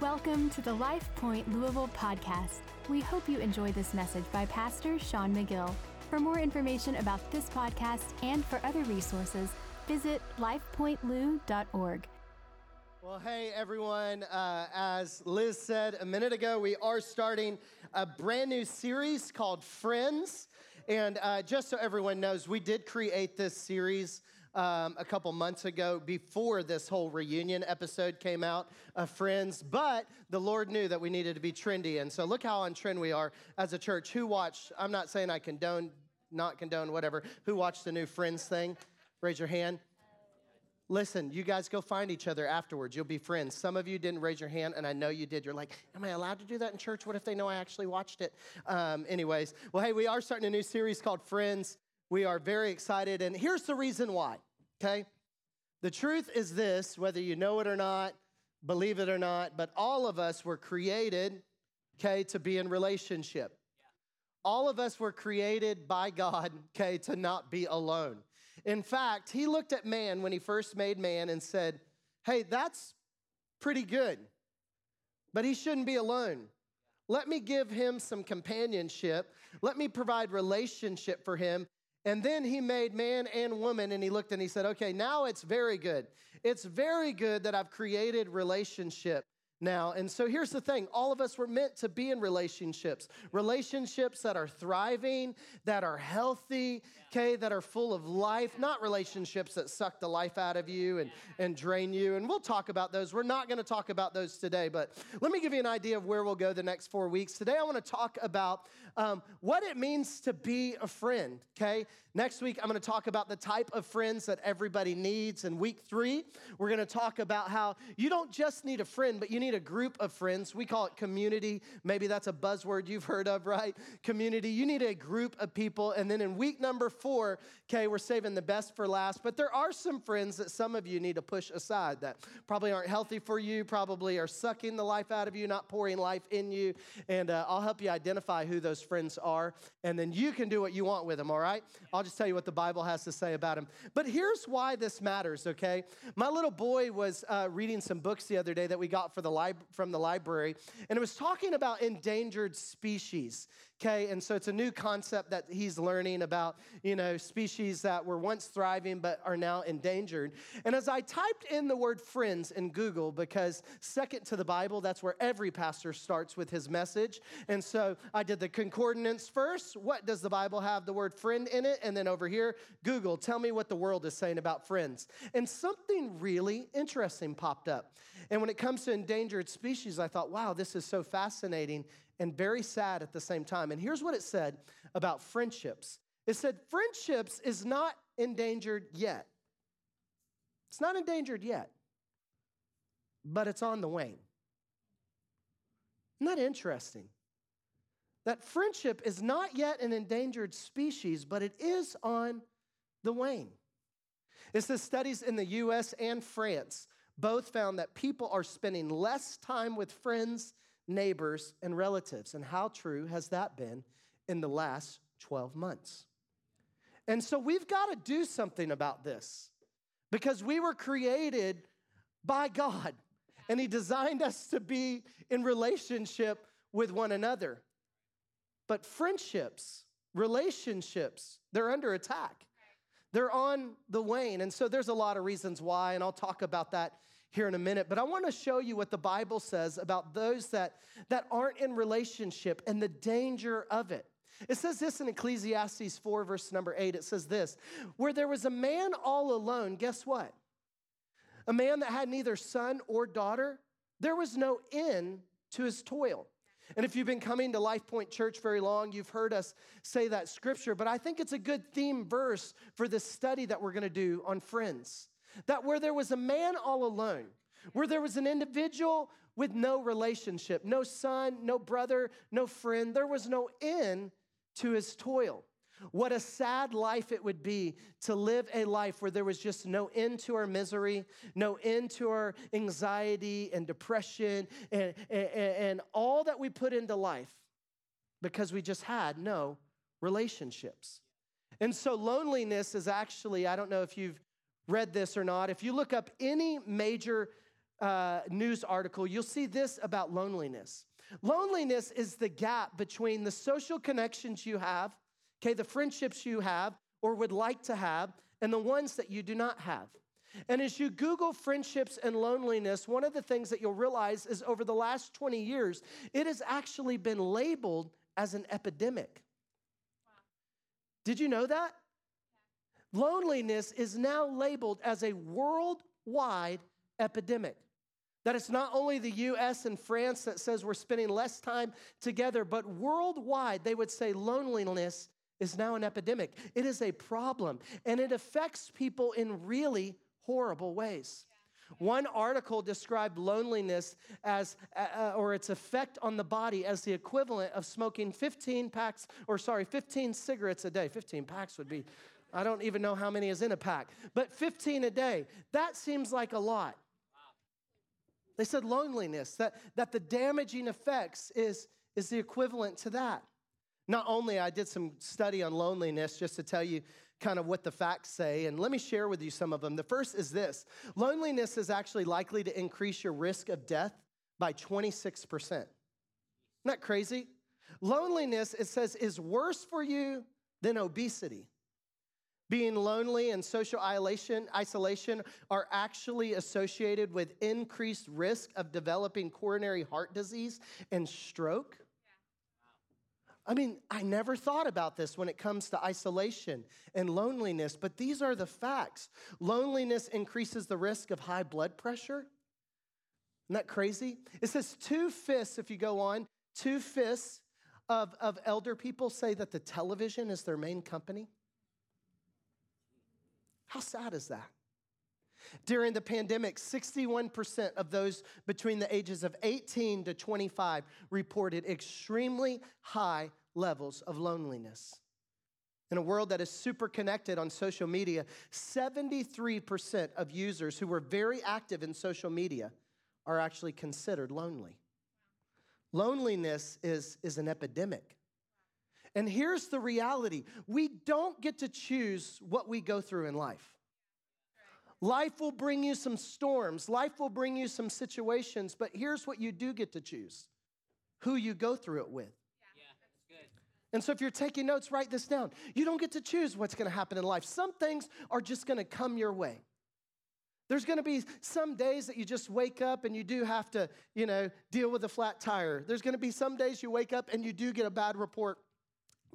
Welcome to the Life Point Louisville podcast. We hope you enjoy this message by Pastor Sean McGill. For more information about this podcast and for other resources, visit lifepointlou.org. Well, hey everyone. Uh, as Liz said a minute ago, we are starting a brand new series called Friends. And uh, just so everyone knows, we did create this series um, a couple months ago before this whole reunion episode came out of Friends, but the Lord knew that we needed to be trendy. And so look how on trend we are as a church. Who watched, I'm not saying I condone, not condone, whatever, who watched the new Friends thing? Raise your hand. Listen, you guys go find each other afterwards. You'll be friends. Some of you didn't raise your hand, and I know you did. You're like, Am I allowed to do that in church? What if they know I actually watched it? Um, anyways, well, hey, we are starting a new series called Friends. We are very excited, and here's the reason why, okay? The truth is this whether you know it or not, believe it or not, but all of us were created, okay, to be in relationship. All of us were created by God, okay, to not be alone. In fact, he looked at man when he first made man and said, Hey, that's pretty good, but he shouldn't be alone. Let me give him some companionship. Let me provide relationship for him. And then he made man and woman, and he looked and he said, Okay, now it's very good. It's very good that I've created relationship now. And so here's the thing all of us were meant to be in relationships, relationships that are thriving, that are healthy, okay, that are full of life, not relationships that suck the life out of you and, and drain you. And we'll talk about those. We're not going to talk about those today, but let me give you an idea of where we'll go the next four weeks. Today, I want to talk about um, what it means to be a friend, okay? Next week, I'm going to talk about the type of friends that everybody needs. And week three, we're going to talk about how you don't just need a friend, but you need a group of friends. We call it community. Maybe that's a buzzword you've heard of, right? Community. You need a group of people. And then in week number four, okay, we're saving the best for last. But there are some friends that some of you need to push aside that probably aren't healthy for you, probably are sucking the life out of you, not pouring life in you. And uh, I'll help you identify who those friends are. And then you can do what you want with them, all right? I'll just tell you what the Bible has to say about him. But here's why this matters, okay? My little boy was uh, reading some books the other day that we got the from the library, and it was talking about endangered species okay? And so it's a new concept that he's learning about, you know, species that were once thriving but are now endangered. And as I typed in the word friends in Google, because second to the Bible, that's where every pastor starts with his message. And so I did the concordance first. What does the Bible have the word friend in it? And then over here, Google, tell me what the world is saying about friends. And something really interesting popped up. And when it comes to endangered species, I thought, wow, this is so fascinating and very sad at the same time. And here's what it said about friendships it said, friendships is not endangered yet. It's not endangered yet, but it's on the wane. Isn't that interesting? That friendship is not yet an endangered species, but it is on the wane. It says studies in the US and France both found that people are spending less time with friends neighbors, and relatives. And how true has that been in the last 12 months? And so we've got to do something about this because we were created by God and He designed us to be in relationship with one another. But friendships, relationships, they're under attack. They're on the wane. And so there's a lot of reasons why, and I'll talk about that here in a minute, but I want to show you what the Bible says about those that, that aren't in relationship and the danger of it. It says this in Ecclesiastes 4, verse number 8. It says this Where there was a man all alone, guess what? A man that had neither son or daughter, there was no end to his toil. And if you've been coming to Life Point Church very long, you've heard us say that scripture, but I think it's a good theme verse for this study that we're gonna do on friends. That where there was a man all alone, where there was an individual with no relationship, no son, no brother, no friend, there was no end to his toil. What a sad life it would be to live a life where there was just no end to our misery, no end to our anxiety and depression and, and, and all that we put into life because we just had no relationships. And so loneliness is actually, I don't know if you've read this or not, if you look up any major uh, news article, you'll see this about loneliness. Loneliness is the gap between the social connections you have, okay, the friendships you have or would like to have, and the ones that you do not have. And as you Google friendships and loneliness, one of the things that you'll realize is over the last 20 years, it has actually been labeled as an epidemic. Wow. Did you know that? Yeah. Loneliness is now labeled as a worldwide epidemic. That it's not only the US and France that says we're spending less time together, but worldwide, they would say loneliness is now an epidemic. It is a problem, and it affects people in really horrible ways. One article described loneliness as, uh, uh, or its effect on the body as the equivalent of smoking 15 packs, or sorry, 15 cigarettes a day. 15 packs would be, I don't even know how many is in a pack, but 15 a day. That seems like a lot. They said loneliness, that, that the damaging effects is, is the equivalent to that. Not only I did some study on loneliness just to tell you kind of what the facts say, and let me share with you some of them. The first is this loneliness is actually likely to increase your risk of death by 26%. Isn't that crazy? Loneliness, it says, is worse for you than obesity. Being lonely and social isolation, isolation are actually associated with increased risk of developing coronary heart disease and stroke. I mean, I never thought about this when it comes to isolation and loneliness, but these are the facts. Loneliness increases the risk of high blood pressure. Isn't that crazy? It says two fifths, if you go on, two fifths of, of elder people say that the television is their main company. How sad is that? During the pandemic, 61% of those between the ages of 18 to 25 reported extremely high levels of loneliness. In a world that is super connected on social media, 73% of users who were very active in social media are actually considered lonely. Loneliness is, is an epidemic. And here's the reality we don't get to choose what we go through in life. Life will bring you some storms, life will bring you some situations, but here's what you do get to choose who you go through it with. And so, if you're taking notes, write this down. You don't get to choose what's going to happen in life. Some things are just going to come your way. There's going to be some days that you just wake up and you do have to, you know, deal with a flat tire. There's going to be some days you wake up and you do get a bad report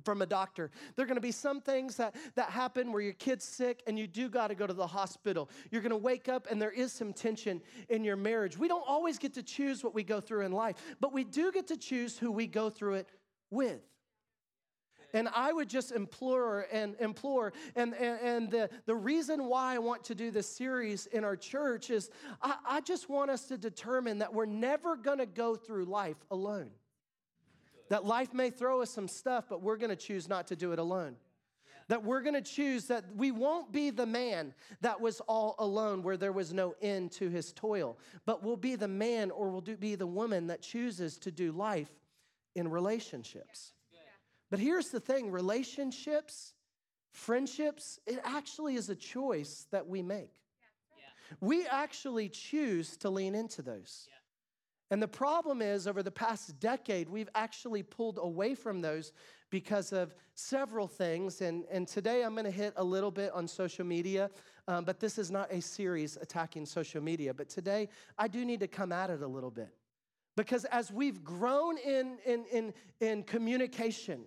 from a doctor. There are going to be some things that, that happen where your kid's sick and you do got to go to the hospital. You're going to wake up and there is some tension in your marriage. We don't always get to choose what we go through in life, but we do get to choose who we go through it with. And I would just implore and implore. And, and, and, the, the reason why I want to do this series in our church is I, I just want us to determine that we're never going to go through life alone. That life may throw us some stuff, but we're going to choose not to do it alone. That we're going to choose that we won't be the man that was all alone where there was no end to his toil, but we'll be the man or we'll do, be the woman that chooses to do life in relationships. But here's the thing relationships, friendships, it actually is a choice that we make. We actually choose to lean into those. And the problem is, over the past decade, we've actually pulled away from those because of several things. And, and today I'm going to hit a little bit on social media, um, but this is not a series attacking social media. But today I do need to come at it a little bit. Because as we've grown in, in, in, in communication,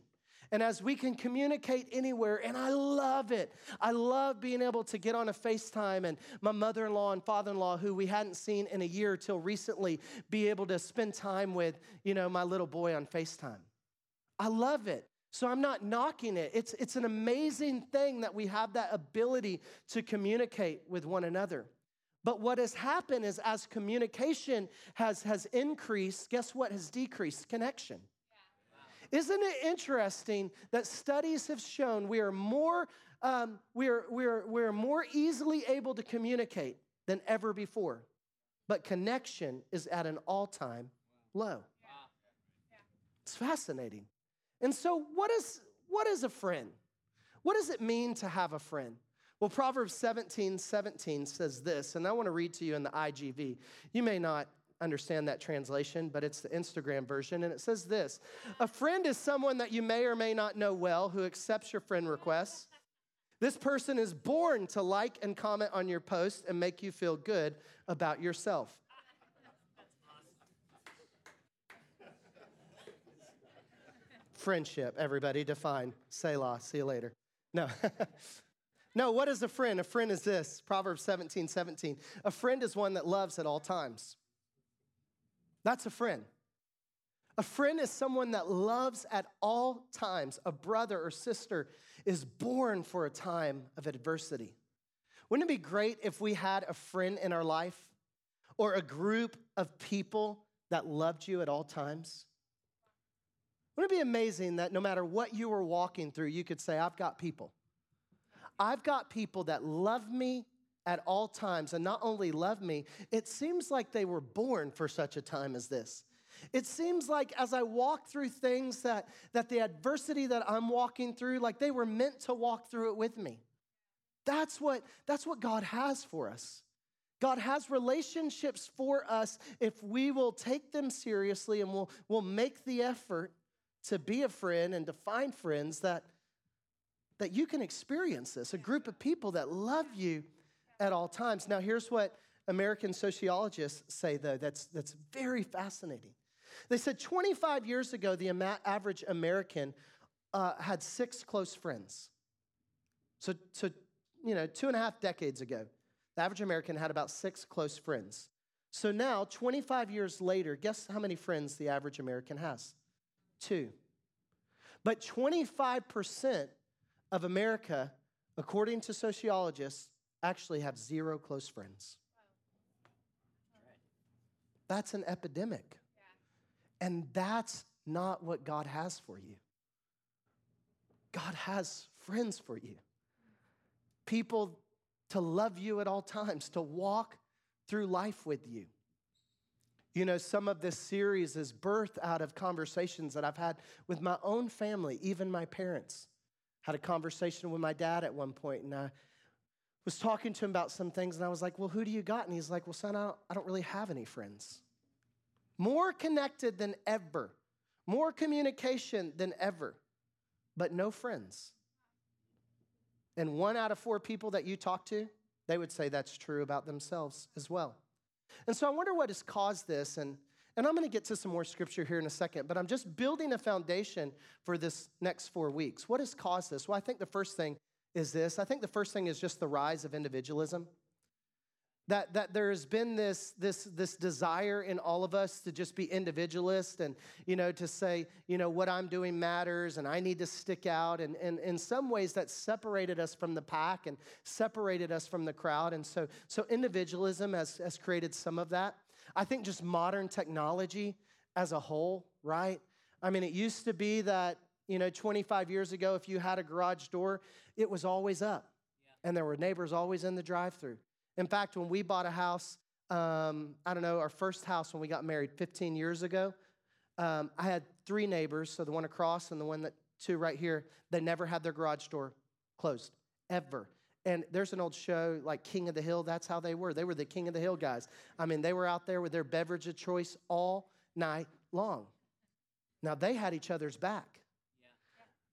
and as we can communicate anywhere, and I love it. I love being able to get on a FaceTime and my mother in law and father in law, who we hadn't seen in a year till recently, be able to spend time with, you know, my little boy on FaceTime. I love it. So I'm not knocking it. It's, it's an amazing thing that we have that ability to communicate with one another. But what has happened is as communication has, has increased, guess what has decreased? Connection. Isn't it interesting that studies have shown we are more, um, we are, we are, we are more easily able to communicate than ever before, but connection is at an all time low? It's fascinating. And so, what is, what is a friend? What does it mean to have a friend? Well, Proverbs 17 17 says this, and I want to read to you in the IGV. You may not understand that translation, but it's the Instagram version, and it says this A friend is someone that you may or may not know well who accepts your friend requests. This person is born to like and comment on your post and make you feel good about yourself. Friendship, everybody define. Selah, see you later. No. no, what is a friend? A friend is this Proverbs 17 17. A friend is one that loves at all times. That's a friend. A friend is someone that loves at all times. A brother or sister is born for a time of adversity. Wouldn't it be great if we had a friend in our life or a group of people that loved you at all times? Wouldn't it be amazing that no matter what you were walking through, you could say, I've got people. I've got people that love me at all times, and not only love me, it seems like they were born for such a time as this. It seems like as I walk through things that, that the adversity that I'm walking through, like they were meant to walk through it with me. That's what, that's what God has for us. God has relationships for us if we will take them seriously and we'll, we'll make the effort to be a friend and to find friends that, that you can experience this a group of people that love you at all times. Now, here's what American sociologists say, though, that's, that's very fascinating. They said 25 years ago, the average American uh, had six close friends. So, so, you know, two and a half decades ago, the average American had about six close friends. So now, 25 years later, guess how many friends the average American has? Two. But 25% of America, according to sociologists, actually have zero close friends. That's an epidemic. And that's not what God has for you. God has friends for you, people to love you at all times, to walk through life with you. You know, some of this series is birthed out of conversations that I've had with my own family, even my parents. Had a conversation with my dad at one point, and I was talking to him about some things, and I was like, Well, who do you got? And he's like, Well, son, I don't, I don't really have any friends. More connected than ever, more communication than ever, but no friends. And one out of four people that you talk to, they would say that's true about themselves as well. And so I wonder what has caused this. And, and I'm going to get to some more scripture here in a second, but I'm just building a foundation for this next four weeks. What has caused this? Well, I think the first thing is this. I think the first thing is just the rise of individualism. That, that there has been this, this, this desire in all of us to just be individualist and, you know, to say, you know, what I'm doing matters and I need to stick out. And, and in some ways that separated us from the pack and separated us from the crowd. And so, so individualism has, has created some of that. I think just modern technology as a whole, right? I mean, it used to be that, you know, 25 years ago, if you had a garage door, it was always up. Yeah. And there were neighbors always in the drive through. In fact, when we bought a house, um, I don't know, our first house when we got married 15 years ago, um, I had three neighbors, so the one across and the one that two right here, they never had their garage door closed, ever. And there's an old show like King of the Hill, that's how they were. They were the King of the Hill guys. I mean, they were out there with their beverage of choice all night long. Now, they had each other's back.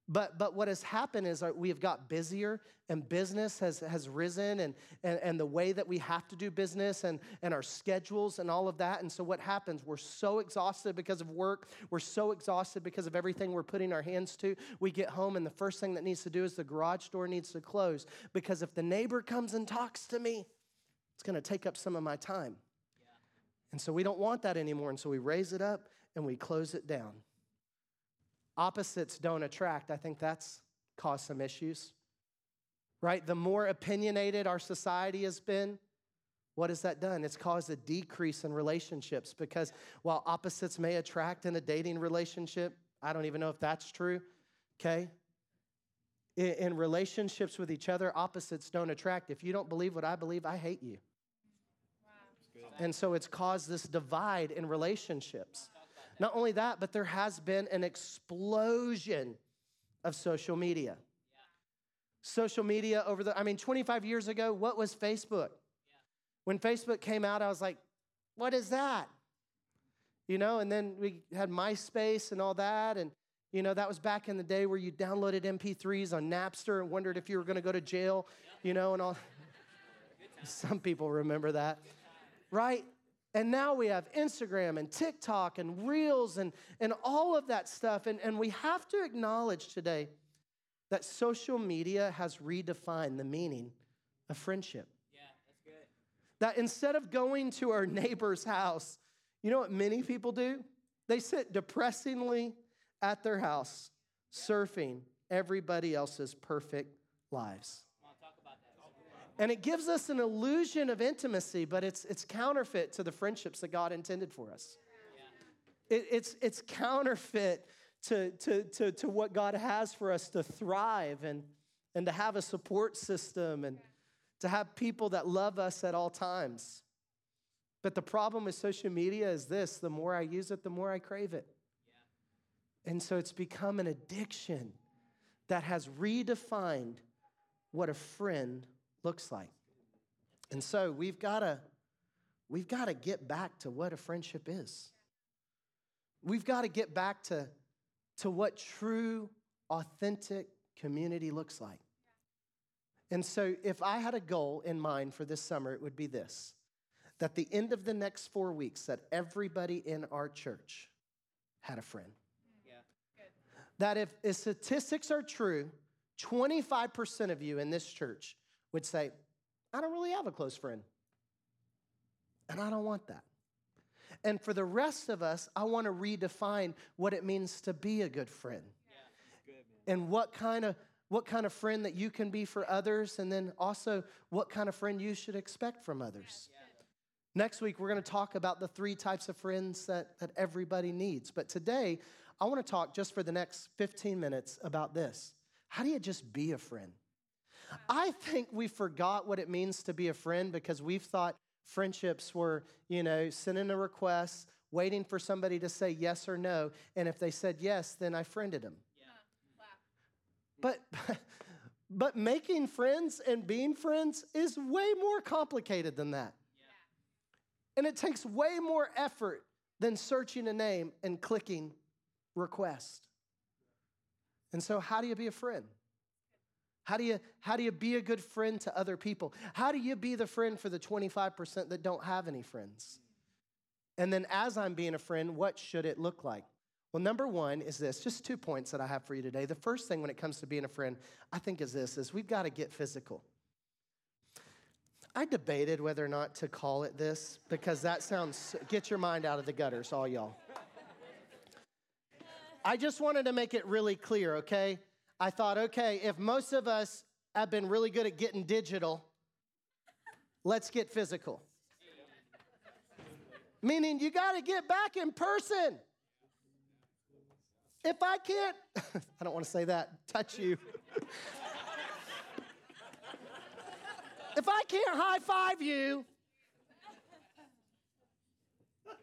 But, but what has happened is uh, we have got busier and business has, has risen and, and, and the way that we have to do business and, and our schedules and all of that. And so what happens? We're so exhausted because of work. We're so exhausted because of everything we're putting our hands to. We get home and the first thing that needs to do is the garage door needs to close because if the neighbor comes and talks to me, it's going to take up some of my time. Yeah. And so we don't want that anymore. And so we raise it up and we close it down. Opposites don't attract. I think that's caused some issues. Right? The more opinionated our society has been, what has that done? It's caused a decrease in relationships because while opposites may attract in a dating relationship, I don't even know if that's true, okay? In, relationships with each other, opposites don't attract. If you don't believe what I believe, I hate you. Wow. And so it's caused this divide in relationships. Not only that, but there has been an explosion of social media. social media over the, I mean, 25 years ago, what was Facebook? When Facebook came out, I was like, what is that? You know, and then we had MySpace and all that. And, you know, that was back in the day where you downloaded MP3s on Napster and wondered if you were going to go to jail, you know, and all. Some people remember that, right? And now we have Instagram and TikTok and Reels and, and all of that stuff. And, and we have to acknowledge today that social media has redefined the meaning of friendship. Yeah, that's good. That instead of going to our neighbor's house, you know what many people do? They sit depressingly at their house, surfing everybody else's perfect lives. And it gives us an illusion of intimacy, but it's, it's counterfeit to the friendships that God intended for us. It, it's, it's counterfeit to, to, to, to what God has for us to thrive and, and to have a support system and to have people that love us at all times. But the problem with social media is this the more I use it, the more I crave it. And so it's become an addiction that has redefined what a friend looks like. And so we've got to we've got to get back to what a friendship is. We've got to get back to, to what true, authentic community looks like. And so, if I had a goal in mind for this summer, it would be this that the end of the next four weeks, that everybody in our church had a friend. Yeah. That if, if statistics are true, 25% of you in this church would say, I don't really have a close friend. And I don't want that. And for the rest of us, I want to redefine what it means to be a good friend. Good, And what kind of what kind of friend that you can be for others and then also what kind of friend you should expect from others. Next week, we're going to talk about the three types of friends that, that everybody needs. But today, I want to talk just for the next 15 minutes about this. How do you just be a friend? I think we forgot what it means to be a friend because we've thought friendships were, you know, sending a request, waiting for somebody to say yes or no. And if they said yes, then I friended them. But, but making friends and being friends is way more complicated than that. And it takes way more effort than searching a name and clicking request. And so, how do you be a friend? How do you how do you be a good friend to other people? How do you be the friend for the 25% that don't have any friends? And then as I'm being a friend, what should it look like? Well, number 1 is this, just two points that I have for you today. The first thing when it comes to being a friend, I think is this is we've got to get physical. I debated whether or not to call it this because that sounds get your mind out of the gutters all y'all. I just wanted to make it really clear, okay? I thought, okay, if most of us have been really good at getting digital, let's get physical. Meaning, you got to get back in person. If I can't, I don't want to say that, touch you. if I can't high five you,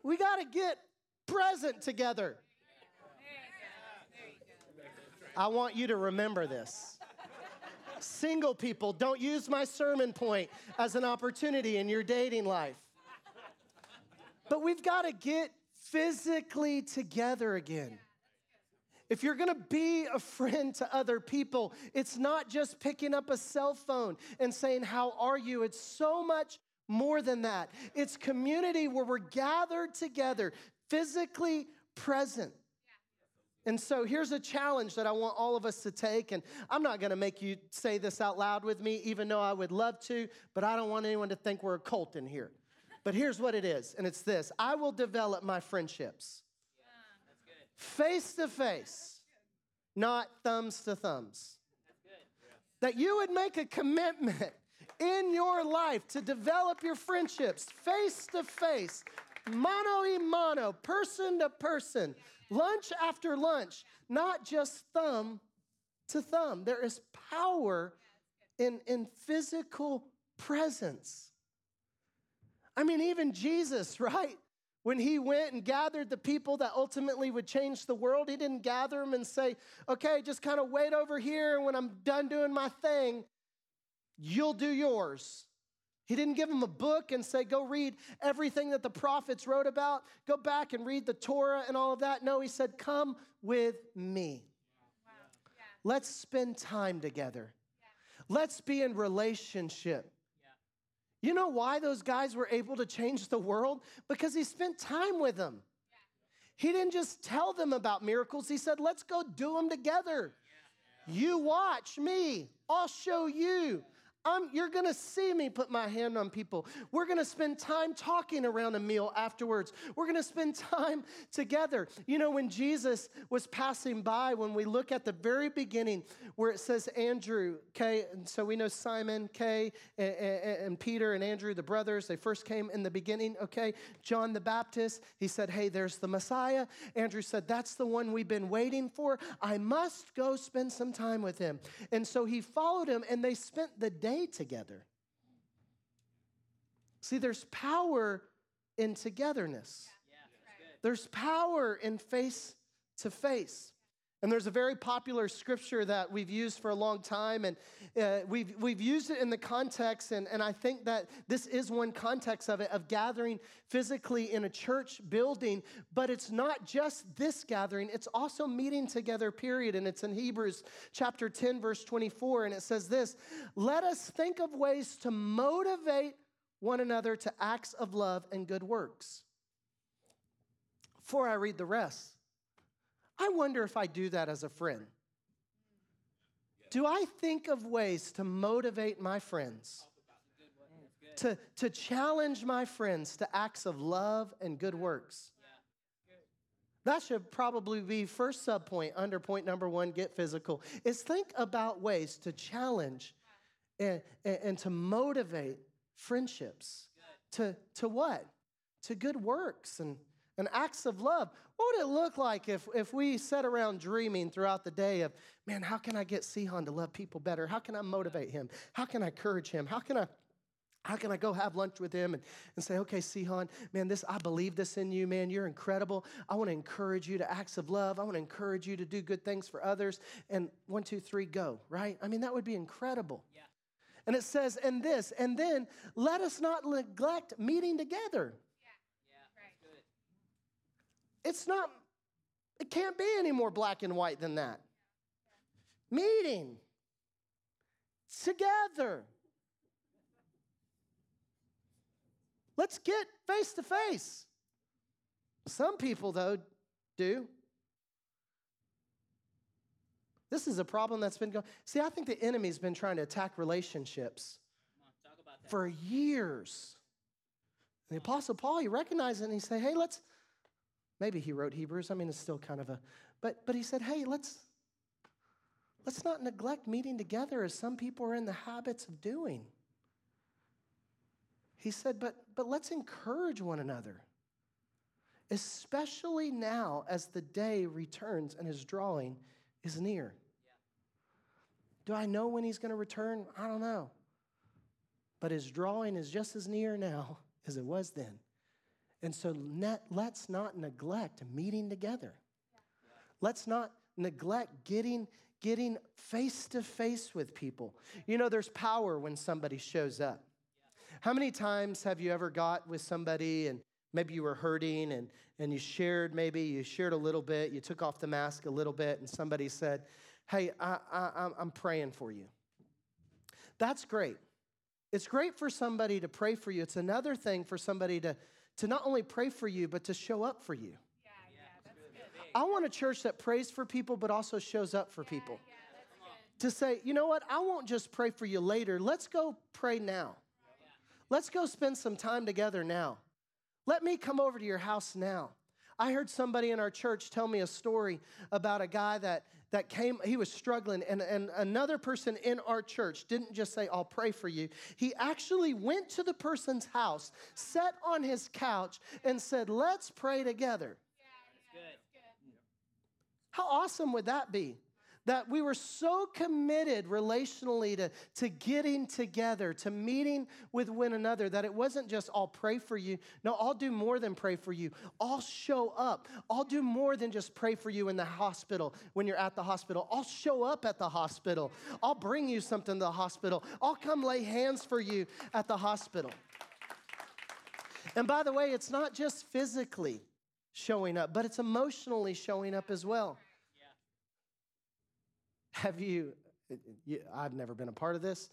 we got to get present together. I want you to remember this. Single people, don't use my sermon point as an opportunity in your dating life. But we've got to get physically together again. If you're gonna be a friend to other people, it's not just picking up a cell phone and saying, How are you? It's so much more than that. It's community where we're gathered together, physically present. And so here's a challenge that I want all of us to take. And I'm not going to make you say this out loud with me, even though I would love to, but I don't want anyone to think we're a cult in here. But here's what it is, and it's this I will develop my friendships face to face, not thumbs to thumbs. That you would make a commitment in your life to develop your friendships face to face, mano a mano, person to person lunch after lunch, not just thumb to thumb. There is power in, in physical presence. I mean, even Jesus, right? when he went and gathered the people that ultimately would change the world, he didn't gather them and say, okay, just kind of wait over here, and when I'm done doing my thing, you'll do yours. He didn't give them a book and say, go read everything that the prophets wrote about, go back and read the Torah and all of that. No, he said, come with me. Wow. Yeah. Let's spend time together. Yeah. Let's be in relationship. You know why those guys were able to change the world? Because he spent time with them. He didn't just tell them about miracles, he said, let's go do them together. You watch me, I'll show you. I'm, you're gonna see me put my hand on people. We're gonna spend time talking around a meal afterwards. We're gonna spend time together. You know, when Jesus was passing by, when we look at the very beginning where it says Andrew, okay, and so we know Simon, okay, and, and, and Peter and Andrew, the brothers, they first came in the beginning, okay. John the Baptist, he said, Hey, there's the Messiah. Andrew said, That's the one we've been waiting for. I must go spend some time with him. And so he followed him, and they spent the day day together. See, there's power in togetherness. There's power in face to face. And there's a very popular scripture that we've used for a long time, and uh, we've, we've used it in the context, and, and I think that this is one context of it, of gathering physically in a church building, but it's not just this gathering, it's also meeting together, period. And it's in Hebrews chapter 10, verse 24, and it says this Let us think of ways to motivate one another to acts of love and good works. Before I read the rest, I wonder if I do that as a friend. Do I think of ways to motivate my friends, to, to challenge my friends to acts of love and good works? That should probably be first sub point under point number one get physical is think about ways to challenge and, and, and to motivate friendships to, to what? To good works and, and acts of love. What would it look like if, if we sat around dreaming throughout the day of, man, how can I get Sihan to love people better? How can I motivate him? How can I encourage him? How can I how can I go have lunch with him and, and say, okay, Sihan, man, this I believe this in you, man. You're incredible. I want to encourage you to acts of love. I want to encourage you to do good things for others. And one, two, three, go, right? I mean, that would be incredible. Yeah. And it says, and this, and then let us not neglect meeting together. It's not, it can't be any more black and white than that. Meeting together. Let's get face to face. Some people, though, do. This is a problem that's been going. See, I think the enemy's been trying to attack relationships on, for years. And the Apostle Paul, he recognized it and he said, hey, let's, Maybe he wrote Hebrews. I mean, it's still kind of a, but, but he said, hey, let's, let's not neglect meeting together as some people are in the habits of doing. He said, but, but let's encourage one another, especially now as the day returns and his drawing is near. Yeah. Do I know when he's going to return? I don't know. But his drawing is just as near now as it was then. And so net, let's not neglect meeting together. Let's not neglect getting getting face to face with people. You know, there's power when somebody shows up. How many times have you ever got with somebody and maybe you were hurting and, and you shared, maybe you shared a little bit, you took off the mask a little bit, and somebody said, Hey, I, I, I'm praying for you. That's great. It's great for somebody to pray for you. It's another thing for somebody to to not only pray for you, but to show up for you. Yeah, yeah, I want a church that prays for people, but also shows up for yeah, people. to say, you know what, I won't just pray for you later. Let's go pray now. Let's go spend some time together now. Let me come over to your house now. I heard somebody in our church tell me a story about a guy that that came, he was struggling, and, and another person in our church didn't just say, I'll pray for you. He actually went to the person's house, sat on his couch, and said, Let's pray together. How awesome would that be? That we were so committed relationally to, to getting together, to meeting with one another, that it wasn't just I'll pray for you. No, I'll do more than pray for you. I'll show up. I'll do more than just pray for you in the hospital when you're at the hospital. I'll show up at the hospital. I'll bring you something to the hospital. I'll come lay hands for you at the hospital. And by the way, it's not just physically showing up, but it's emotionally showing up as well. Have you, I've never been a part of this,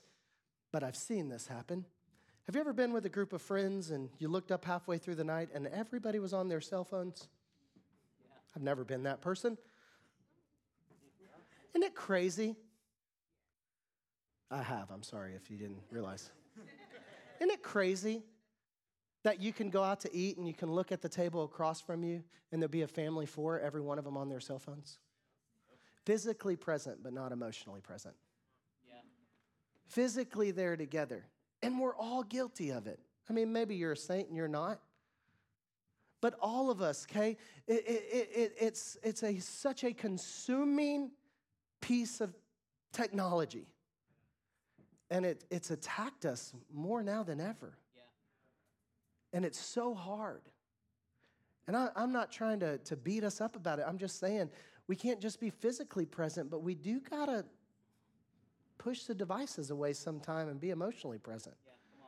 but I've seen this happen. Have you ever been with a group of friends and you looked up halfway through the night and everybody was on their cell phones? Yeah. I've never been that person. Isn't it crazy? I have, I'm sorry if you didn't realize. Isn't it crazy that you can go out to eat and you can look at the table across from you and there'll be a family for every one of them on their cell phones? Physically present, but not emotionally present. Yeah. Physically there together. And we're all guilty of it. I mean, maybe you're a saint and you're not. But all of us, okay, it, it, it, it's, it's a, such a consuming piece of technology. And it, it's attacked us more now than ever. Yeah. And it's so hard. And I, am not trying to, to beat us up about it. I'm just saying we can't just be physically present, but we do gotta push the devices away sometime and be emotionally present. Yeah,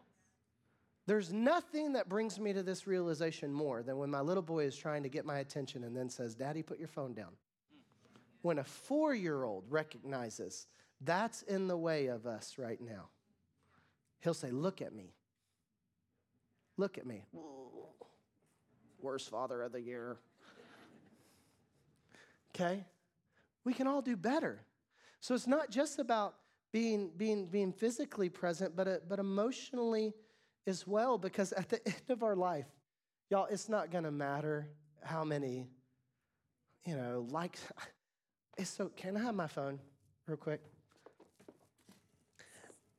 There's nothing that brings me to this realization more than when my little boy is trying to get my attention and then says, Daddy, put your phone down. Mm. When a four year old recognizes that's in the way of us right now, he'll say, Look at me. Look at me. Worst father of the year okay? We can all do better. So it's not just about being, being, being physically present, but, uh, but emotionally as well, because at the end of our life, y'all, it's not gonna matter how many, you know, likes. It's so, can I have my phone real quick?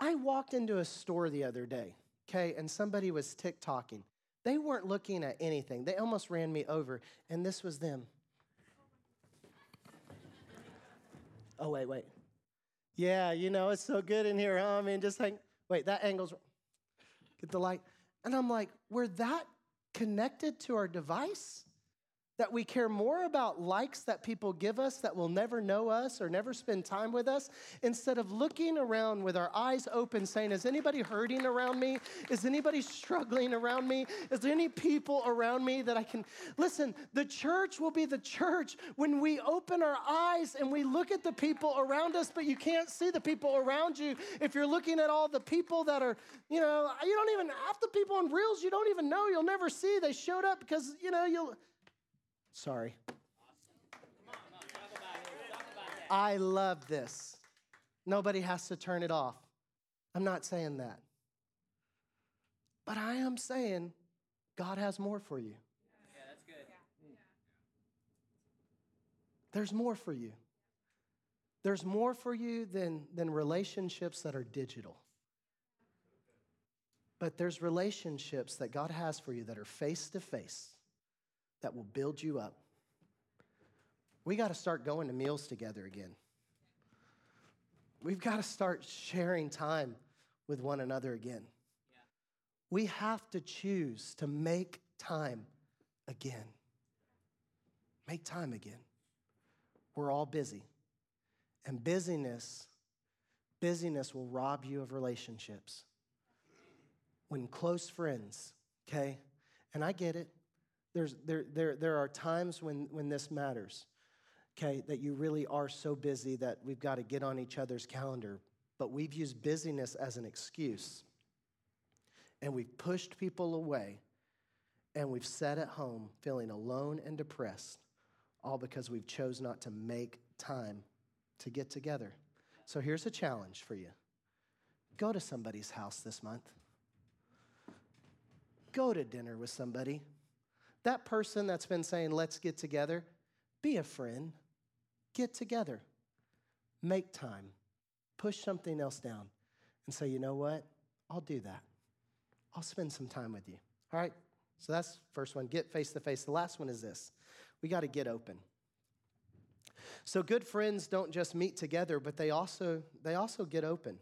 I walked into a store the other day, okay, and somebody was TikToking. They weren't looking at anything. They almost ran me over, and this was them. Oh, wait, wait. Yeah, you know, it's so good in here, huh? I mean, just like, wait, that angle's, get the light. And I'm like, we're that connected to our device? That we care more about likes that people give us that will never know us or never spend time with us instead of looking around with our eyes open saying, Is anybody hurting around me? Is anybody struggling around me? Is there any people around me that I can? Listen, the church will be the church when we open our eyes and we look at the people around us, but you can't see the people around you if you're looking at all the people that are, you know, you don't even, half the people on Reels you don't even know, you'll never see. They showed up because, you know, you'll, Sorry. I love this. Nobody has to turn it off. I'm not saying that. But I am saying God has more for you. Yeah, that's good. There's more for you. There's more for you than, than relationships that are digital. But there's relationships that God has for you that are face to face that will build you up. We got to start going to meals together again. We've got to start sharing time with one another again. Yeah. We have to choose to make time again. Make time again. We're all busy. And busyness, busyness will rob you of relationships. When close friends, okay, and I get it, there's, there, there, there are times when, when this matters, okay, that you really are so busy that we've got to get on each other's calendar. But we've used busyness as an excuse. And we've pushed people away. And we've sat at home feeling alone and depressed, all because we've chose not to make time to get together. So here's a challenge for you go to somebody's house this month, go to dinner with somebody. That person that's been saying, let's get together, be a friend, get together, make time, push something else down, and say, you know what? I'll do that. I'll spend some time with you. All right? So that's first one, get face to face. The last one is this. We got to get open. So good friends don't just meet together, but they also they also get open.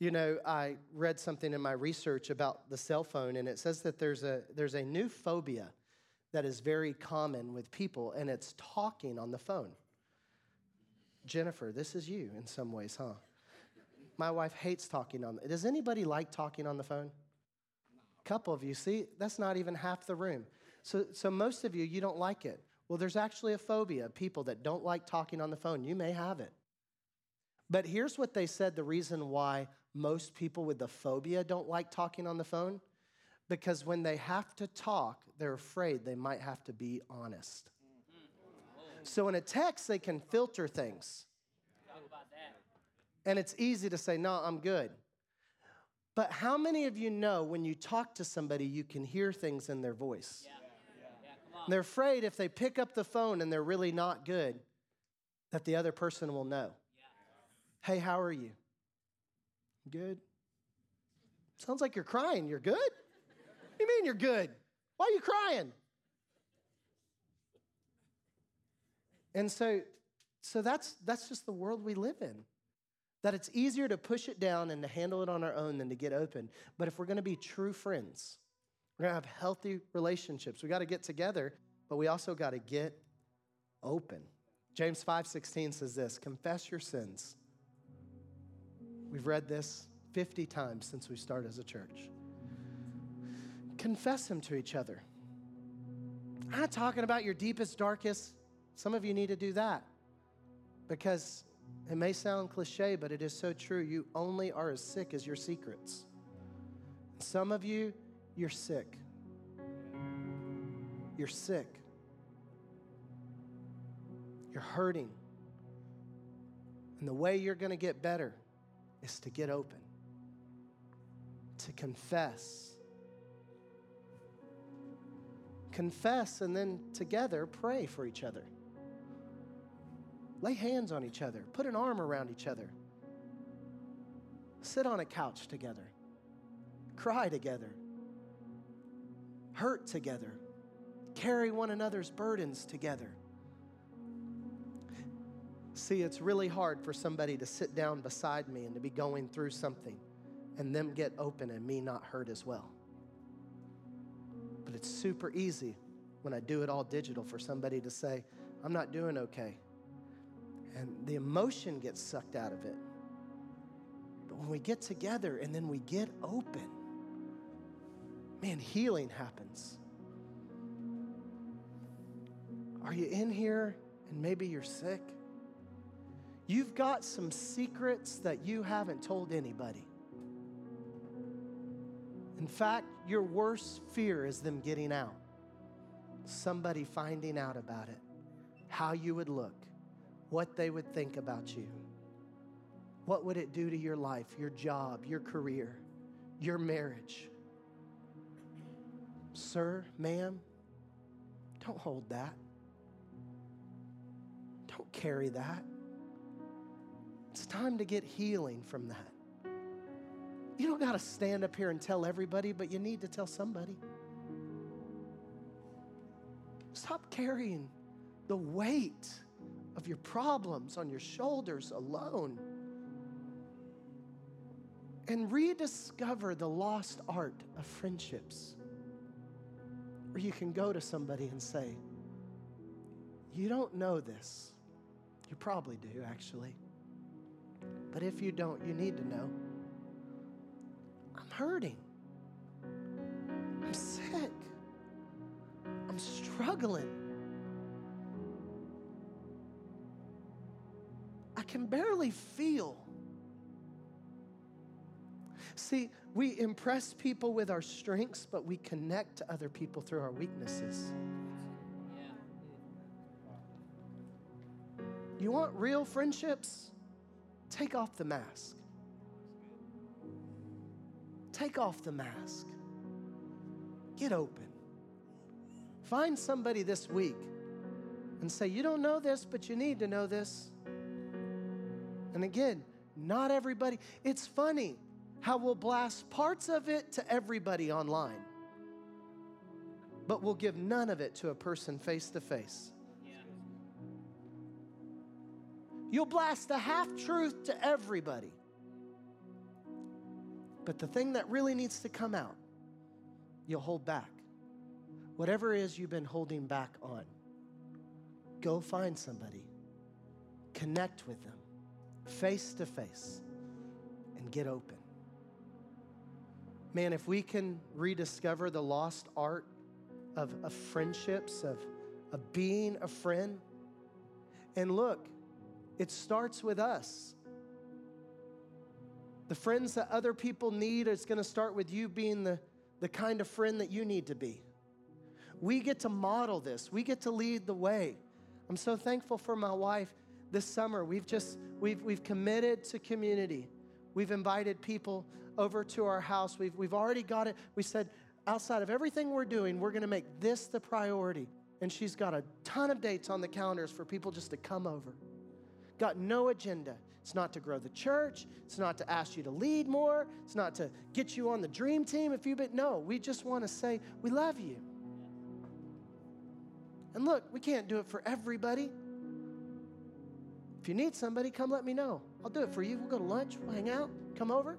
You know, I read something in my research about the cell phone, and it says that there's a there's a new phobia that is very common with people, and it's talking on the phone. Jennifer, this is you in some ways, huh? My wife hates talking on. The Does anybody like talking on the phone? A couple of you. See, that's not even half the room. So, so most of you, you don't like it. Well, there's actually a phobia of people that don't like talking on the phone. You may have it. But here's what they said the reason why most people with the phobia don't like talking on the phone because when they have to talk, they're afraid they might have to be honest. So in a text, they can filter things. And it's easy to say, no, I'm good. But how many of you know when you talk to somebody, you can hear things in their voice? Yeah. Yeah, they're afraid if they pick up the phone and they're really not good, that the other person will know. Hey, how are you? Good. Sounds like you're crying. You're good? What do you mean you're good? Why are you crying? And so, so that's, that's just the world we live in. That it's easier to push it down and to handle it on our own than to get open. But if we're gonna be true friends, we're gonna have healthy relationships, we gotta get together, but we also gotta get open. James 5:16 says this, confess your sins. We've read this 50 times since we started as a church. Confess them to each other. I'm not talking about your deepest, darkest. Some of you need to do that because it may sound cliche, but it is so true. You only are as sick as your secrets. Some of you, you're sick. You're sick. You're hurting. And the way you're going to get better is to get open, to confess. Confess and then together pray for each other. Lay hands on each other, put an arm around each other, sit on a couch together, cry together, hurt together, carry one another's burdens together. See, it's really hard for somebody to sit down beside me and to be going through something and them get open and me not hurt as well. But it's super easy when I do it all digital for somebody to say, I'm not doing okay and the emotion gets sucked out of it. But when we get together and then we get open, man, healing happens. Are you in here and maybe you're sick? You've got some secrets that you haven't told anybody. In fact, your worst fear is them getting out, somebody finding out about it, how you would look what they would think about you. What would it do to your life, your job, your career, your marriage? Sir, ma'am, don't hold that. Don't carry that. It's time to get healing from that. You don't got to stand up here and tell everybody, but you need to tell somebody. Stop carrying the weight of your problems on your shoulders alone. And rediscover the lost art of friendships where you can go to somebody and say, You don't know this. You probably do, actually. But if you don't, you need to know. I'm hurting. I'm sick. I'm struggling. I can barely feel. See, we impress people with our strengths, but we connect to other people through our weaknesses. You want real friendships? Take off the mask. Take off the mask. Get open. Find somebody this week and say, You don't know this, but you need to know this. And again, not everybody. It's funny how we'll blast parts of it to everybody online, but we'll give none of it to a person face to face. You'll blast the half truth to everybody. But the thing that really needs to come out, you'll hold back. Whatever it is you've been holding back on, go find somebody, connect with them face to face, and get open. Man, if we can rediscover the lost art of, of friendships, of, of being a friend, and look, it starts with us. The friends that other people need is going to start with you being the, the kind of friend that you need to be. We get to model this, we get to lead the way. I'm so thankful for my wife this summer. We've just we've we've committed to community. We've invited people over to our house. We've we've already got it. We said outside of everything we're doing, we're going to make this the priority. And she's got a ton of dates on the calendars for people just to come over. Got no agenda. It's not to grow the church. It's not to ask you to lead more. It's not to get you on the dream team if you've been. No, we just want to say, we love you. And look, we can't do it for everybody. If you need somebody, come let me know. I'll do it for you. We'll go to lunch, we'll hang out, come over.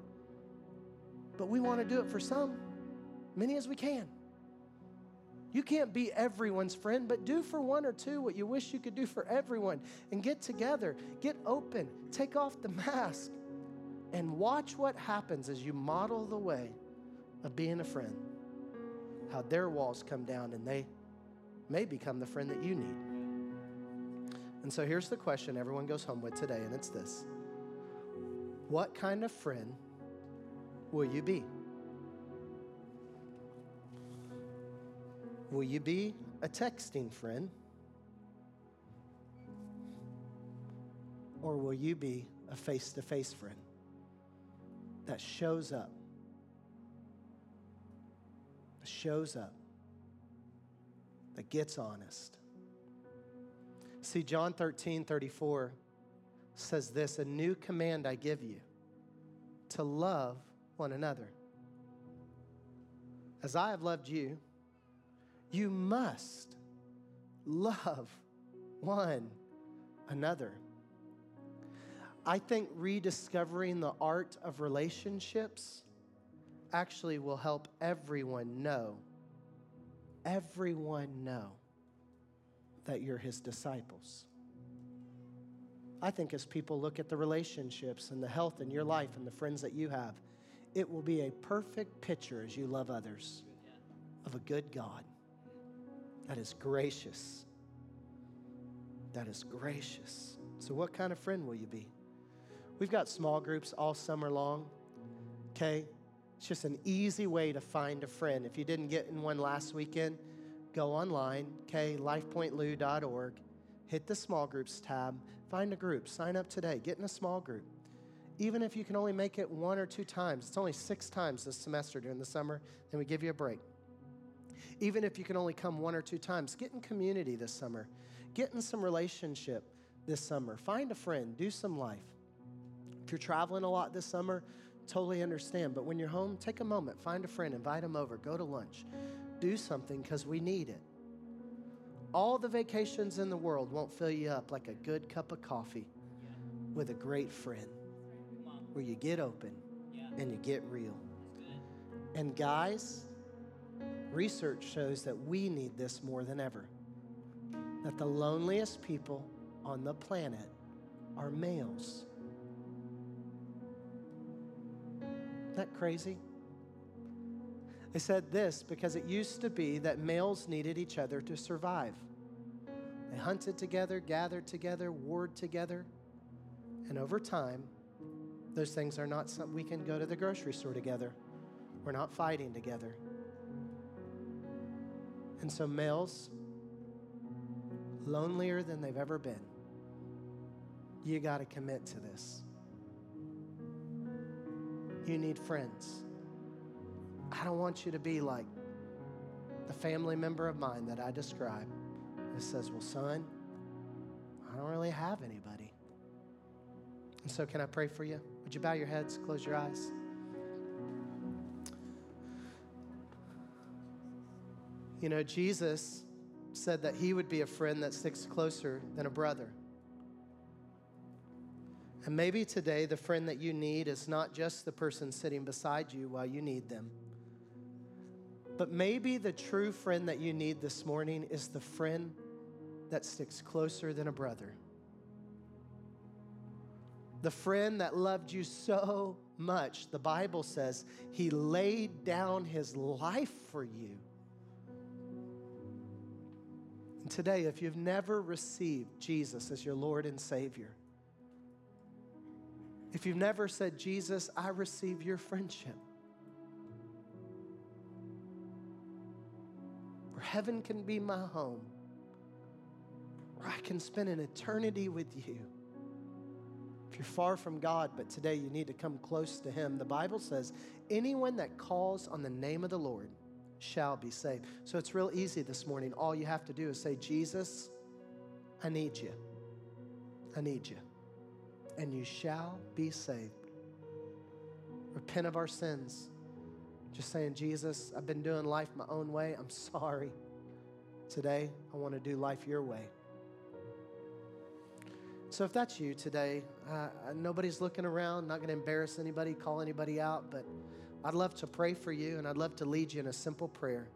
But we want to do it for some, many as we can. You can't be everyone's friend, but do for one or two what you wish you could do for everyone and get together, get open, take off the mask, and watch what happens as you model the way of being a friend. How their walls come down and they may become the friend that you need. And so here's the question everyone goes home with today, and it's this What kind of friend will you be? Will you be a texting friend? Or will you be a face to face friend that shows up? That shows up, that gets honest. See, John 13 34 says this A new command I give you to love one another. As I have loved you, you must love one another. I think rediscovering the art of relationships actually will help everyone know, everyone know that you're his disciples. I think as people look at the relationships and the health in your life and the friends that you have, it will be a perfect picture as you love others of a good God that is gracious. That is gracious. So, what kind of friend will you be? We've got small groups all summer long. Okay? It's just an easy way to find a friend. If you didn't get in one last weekend, go online, okay, lifepointlou.org, hit the small groups tab, find a group, sign up today, get in a small group. Even if you can only make it one or two times, it's only six times this semester during the summer, then we give you a break. Even if you can only come one or two times, get in community this summer. Get in some relationship this summer. Find a friend, do some life. If you're traveling a lot this summer, totally understand. But when you're home, take a moment, find a friend, invite them over, go to lunch. Do something because we need it. All the vacations in the world won't fill you up like a good cup of coffee with a great friend where you get open and you get real. And guys, Research shows that we need this more than ever. That the loneliest people on the planet are males. Isn't that crazy? They said this because it used to be that males needed each other to survive. They hunted together, gathered together, warred together. And over time, those things are not something we can go to the grocery store together. We're not fighting together. And so, males, lonelier than they've ever been, you got to commit to this. You need friends. I don't want you to be like the family member of mine that I describe that says, Well, son, I don't really have anybody. And so, can I pray for you? Would you bow your heads, close your eyes? You know, Jesus said that he would be a friend that sticks closer than a brother. And maybe today the friend that you need is not just the person sitting beside you while you need them. But maybe the true friend that you need this morning is the friend that sticks closer than a brother. The friend that loved you so much, the Bible says he laid down his life for you. And today, if you've never received Jesus as your Lord and Savior, if you've never said, Jesus, I receive your friendship, where heaven can be my home, where I can spend an eternity with you. If you're far from God, but today you need to come close to Him, the Bible says, anyone that calls on the name of the Lord shall be saved. So it's real easy this morning. All you have to do is say, Jesus, I need you. I need you. And you shall be saved. Repent of our sins. Just saying, Jesus, I've been doing life my own way. I'm sorry. Today, I want to do life your way. So if that's you today, uh, nobody's looking around, not going to embarrass anybody, call anybody out, but I'd love to pray for you and I'd love to lead you in a simple prayer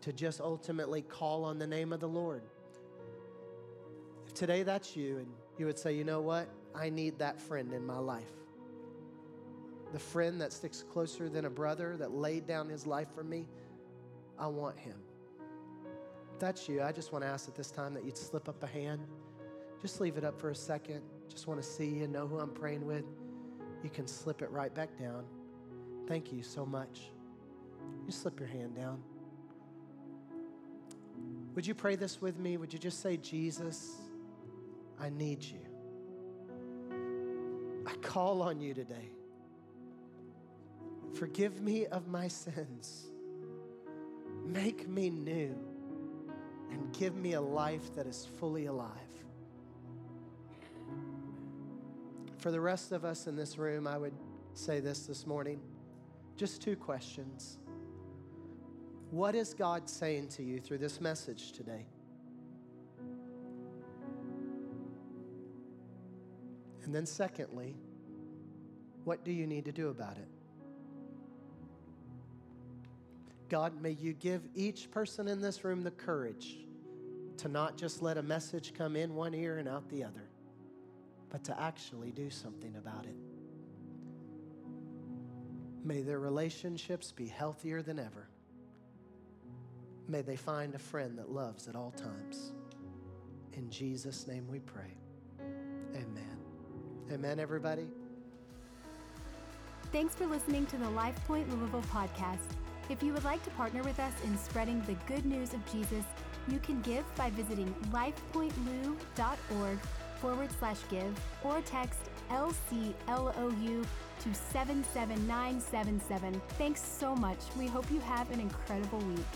to just ultimately call on the name of the Lord. If today that's you and you would say, you know what? I need that friend in my life. The friend that sticks closer than a brother, that laid down his life for me, I want him. If that's you, I just want to ask at this time that you'd slip up a hand. Just leave it up for a second. Just want to see you, know who I'm praying with. You can slip it right back down. Thank you so much. You slip your hand down. Would you pray this with me? Would you just say, Jesus, I need you? I call on you today. Forgive me of my sins. Make me new and give me a life that is fully alive. For the rest of us in this room, I would say this this morning just two questions. What is God saying to you through this message today? And then, secondly, what do you need to do about it? God, may you give each person in this room the courage to not just let a message come in one ear and out the other but to actually do something about it. May their relationships be healthier than ever. May they find a friend that loves at all times. In Jesus' name we pray. Amen. Amen, everybody. Thanks for listening to the LifePoint Louisville podcast. If you would like to partner with us in spreading the good news of Jesus, you can give by visiting lifepointlou.org forward slash give or text LCLOU to 77977. Thanks so much. We hope you have an incredible week.